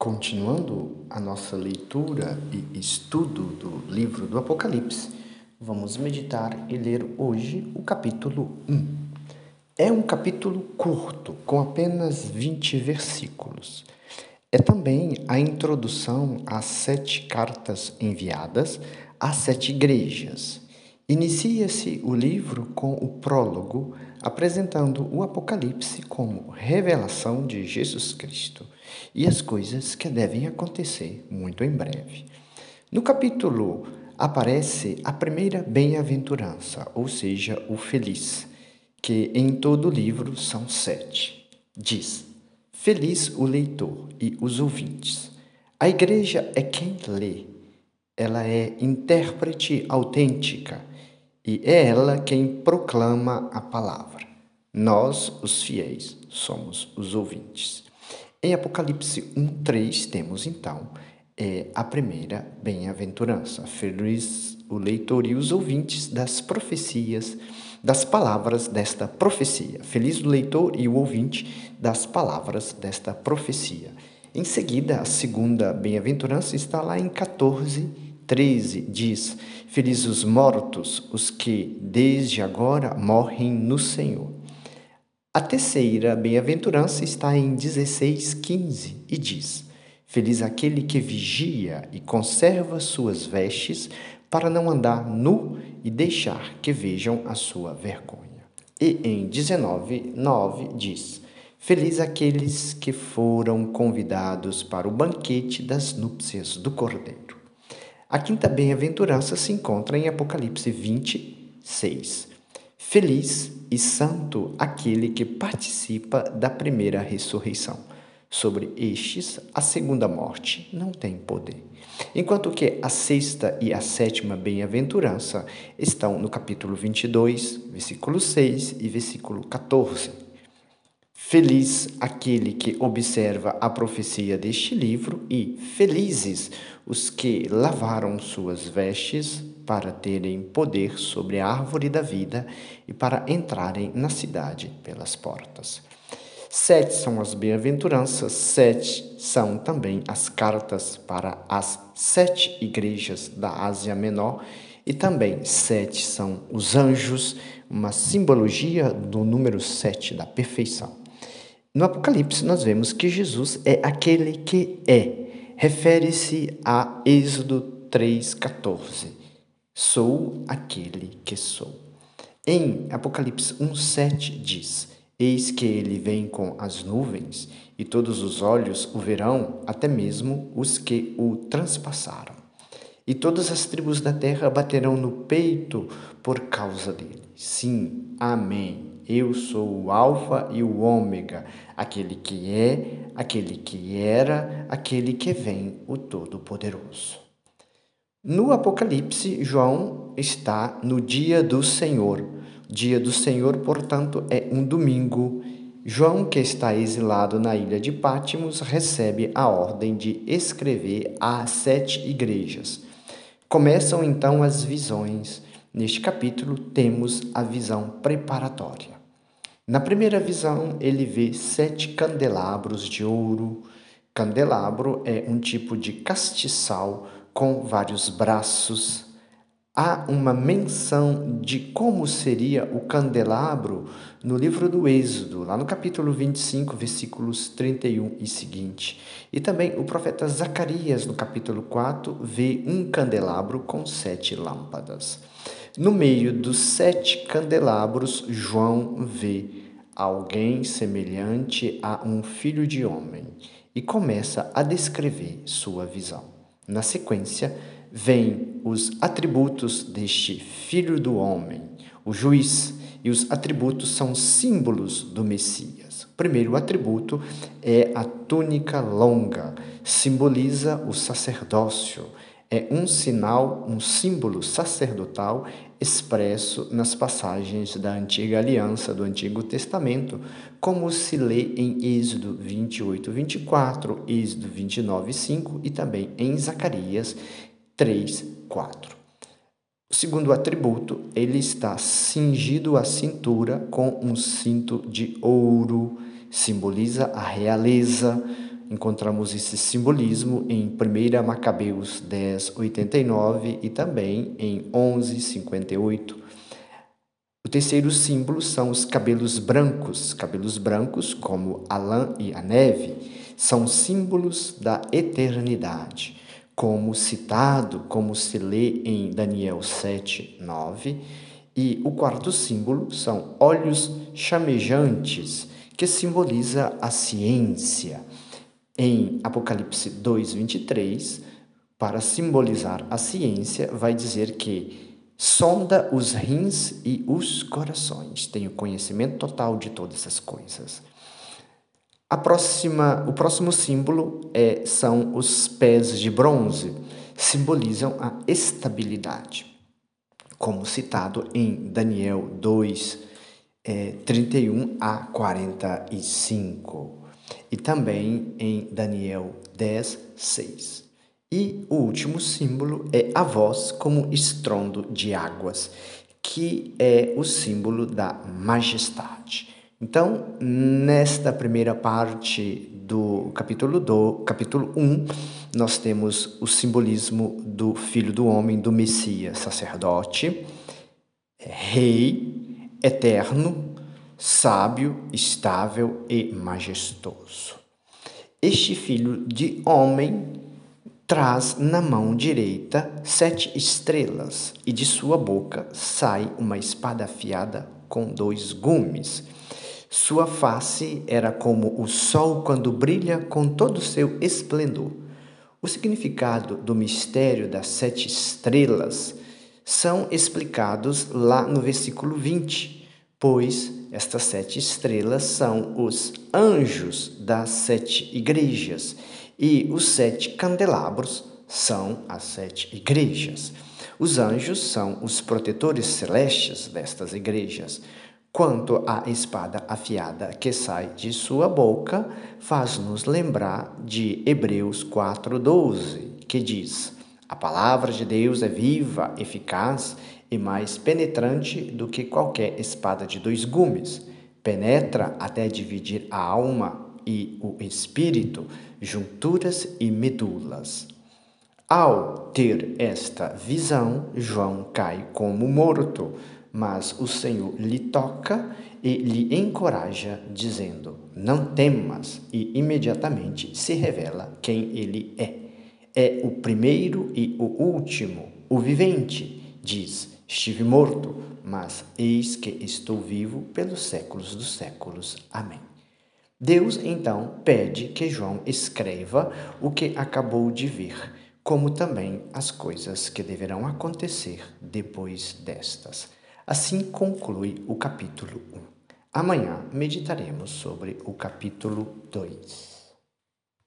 Continuando a nossa leitura e estudo do livro do Apocalipse, vamos meditar e ler hoje o capítulo 1. É um capítulo curto, com apenas 20 versículos. É também a introdução às sete cartas enviadas às sete igrejas. Inicia-se o livro com o prólogo apresentando o Apocalipse como revelação de Jesus Cristo e as coisas que devem acontecer muito em breve. No capítulo aparece a primeira bem-aventurança, ou seja, o feliz, que em todo o livro são sete. Diz: Feliz o leitor e os ouvintes. A igreja é quem lê, ela é intérprete autêntica e é ela quem proclama a palavra. Nós, os fiéis, somos os ouvintes. Em Apocalipse 1:3 temos então é, a primeira bem-aventurança. Feliz o leitor e os ouvintes das profecias, das palavras desta profecia. Feliz o leitor e o ouvinte das palavras desta profecia. Em seguida, a segunda bem-aventurança está lá em 14 13 diz: Felizes os mortos, os que desde agora morrem no Senhor. A terceira bem-aventurança está em 16, 15 e diz: Feliz aquele que vigia e conserva suas vestes, para não andar nu e deixar que vejam a sua vergonha. E em 19, 9 diz: Feliz aqueles que foram convidados para o banquete das núpcias do Cordeiro. A quinta bem-aventurança se encontra em Apocalipse 26. Feliz e santo aquele que participa da primeira ressurreição. Sobre estes, a segunda morte não tem poder. Enquanto que a sexta e a sétima bem-aventurança estão no capítulo 22, versículo 6 e versículo 14. Feliz aquele que observa a profecia deste livro, e felizes os que lavaram suas vestes para terem poder sobre a árvore da vida e para entrarem na cidade pelas portas. Sete são as bem-aventuranças, sete são também as cartas para as sete igrejas da Ásia Menor, e também sete são os anjos, uma simbologia do número sete da perfeição. No Apocalipse, nós vemos que Jesus é aquele que é. Refere-se a Êxodo 3,14. Sou aquele que sou. Em Apocalipse 1,7 diz: Eis que ele vem com as nuvens, e todos os olhos o verão, até mesmo os que o transpassaram. E todas as tribos da terra baterão no peito por causa dele. Sim, amém. Eu sou o Alfa e o Ômega, aquele que é, aquele que era, aquele que vem, o Todo-Poderoso. No Apocalipse, João está no dia do Senhor. Dia do Senhor, portanto, é um domingo. João, que está exilado na ilha de Pátimos, recebe a ordem de escrever às sete igrejas. Começam então as visões. Neste capítulo, temos a visão preparatória. Na primeira visão, ele vê sete candelabros de ouro. Candelabro é um tipo de castiçal com vários braços. Há uma menção de como seria o candelabro no livro do Êxodo, lá no capítulo 25, versículos 31 e seguinte. E também o profeta Zacarias, no capítulo 4, vê um candelabro com sete lâmpadas. No meio dos sete candelabros, João vê alguém semelhante a um filho de homem e começa a descrever sua visão. Na sequência, vêm os atributos deste filho do homem, o juiz, e os atributos são símbolos do Messias. O primeiro atributo é a túnica longa, simboliza o sacerdócio é um sinal, um símbolo sacerdotal expresso nas passagens da antiga aliança, do Antigo Testamento, como se lê em Êxodo 28, 24, Êxodo 29, 5 e também em Zacarias 3, 4. O segundo atributo, ele está cingido à cintura com um cinto de ouro, simboliza a realeza, encontramos esse simbolismo em 1 Macabeus 10, 89 e também em 11, 58. O terceiro símbolo são os cabelos brancos. Cabelos brancos, como a lã e a neve, são símbolos da eternidade, como citado, como se lê em Daniel 7, 9. E o quarto símbolo são olhos chamejantes, que simboliza a ciência. Em Apocalipse 2, 23, para simbolizar a ciência, vai dizer que sonda os rins e os corações, tem o conhecimento total de todas as coisas. A próxima, o próximo símbolo é, são os pés de bronze, simbolizam a estabilidade, como citado em Daniel 2, é, 31 a 45, e também em Daniel 10, 6. E o último símbolo é a voz como estrondo de águas, que é o símbolo da majestade. Então, nesta primeira parte do capítulo do capítulo 1, nós temos o simbolismo do filho do homem, do Messias, sacerdote, rei, eterno, sábio, estável e majestoso. Este filho de homem traz na mão direita sete estrelas, e de sua boca sai uma espada afiada com dois gumes. Sua face era como o sol quando brilha com todo o seu esplendor. O significado do mistério das sete estrelas são explicados lá no versículo 20, pois estas sete estrelas são os anjos das sete igrejas e os sete candelabros são as sete igrejas. Os anjos são os protetores celestes destas igrejas. Quanto à espada afiada que sai de sua boca, faz-nos lembrar de Hebreus 4,12, que diz: A palavra de Deus é viva, eficaz e mais penetrante do que qualquer espada de dois gumes. Penetra até dividir a alma e o espírito, junturas e medulas. Ao ter esta visão, João cai como morto, mas o Senhor lhe toca e lhe encoraja, dizendo: Não temas, e imediatamente se revela quem ele é. É o primeiro e o último, o vivente, diz: Estive morto, mas eis que estou vivo pelos séculos dos séculos. Amém. Deus então pede que João escreva o que acabou de ver, como também as coisas que deverão acontecer depois destas. Assim conclui o capítulo 1. Amanhã meditaremos sobre o capítulo 2.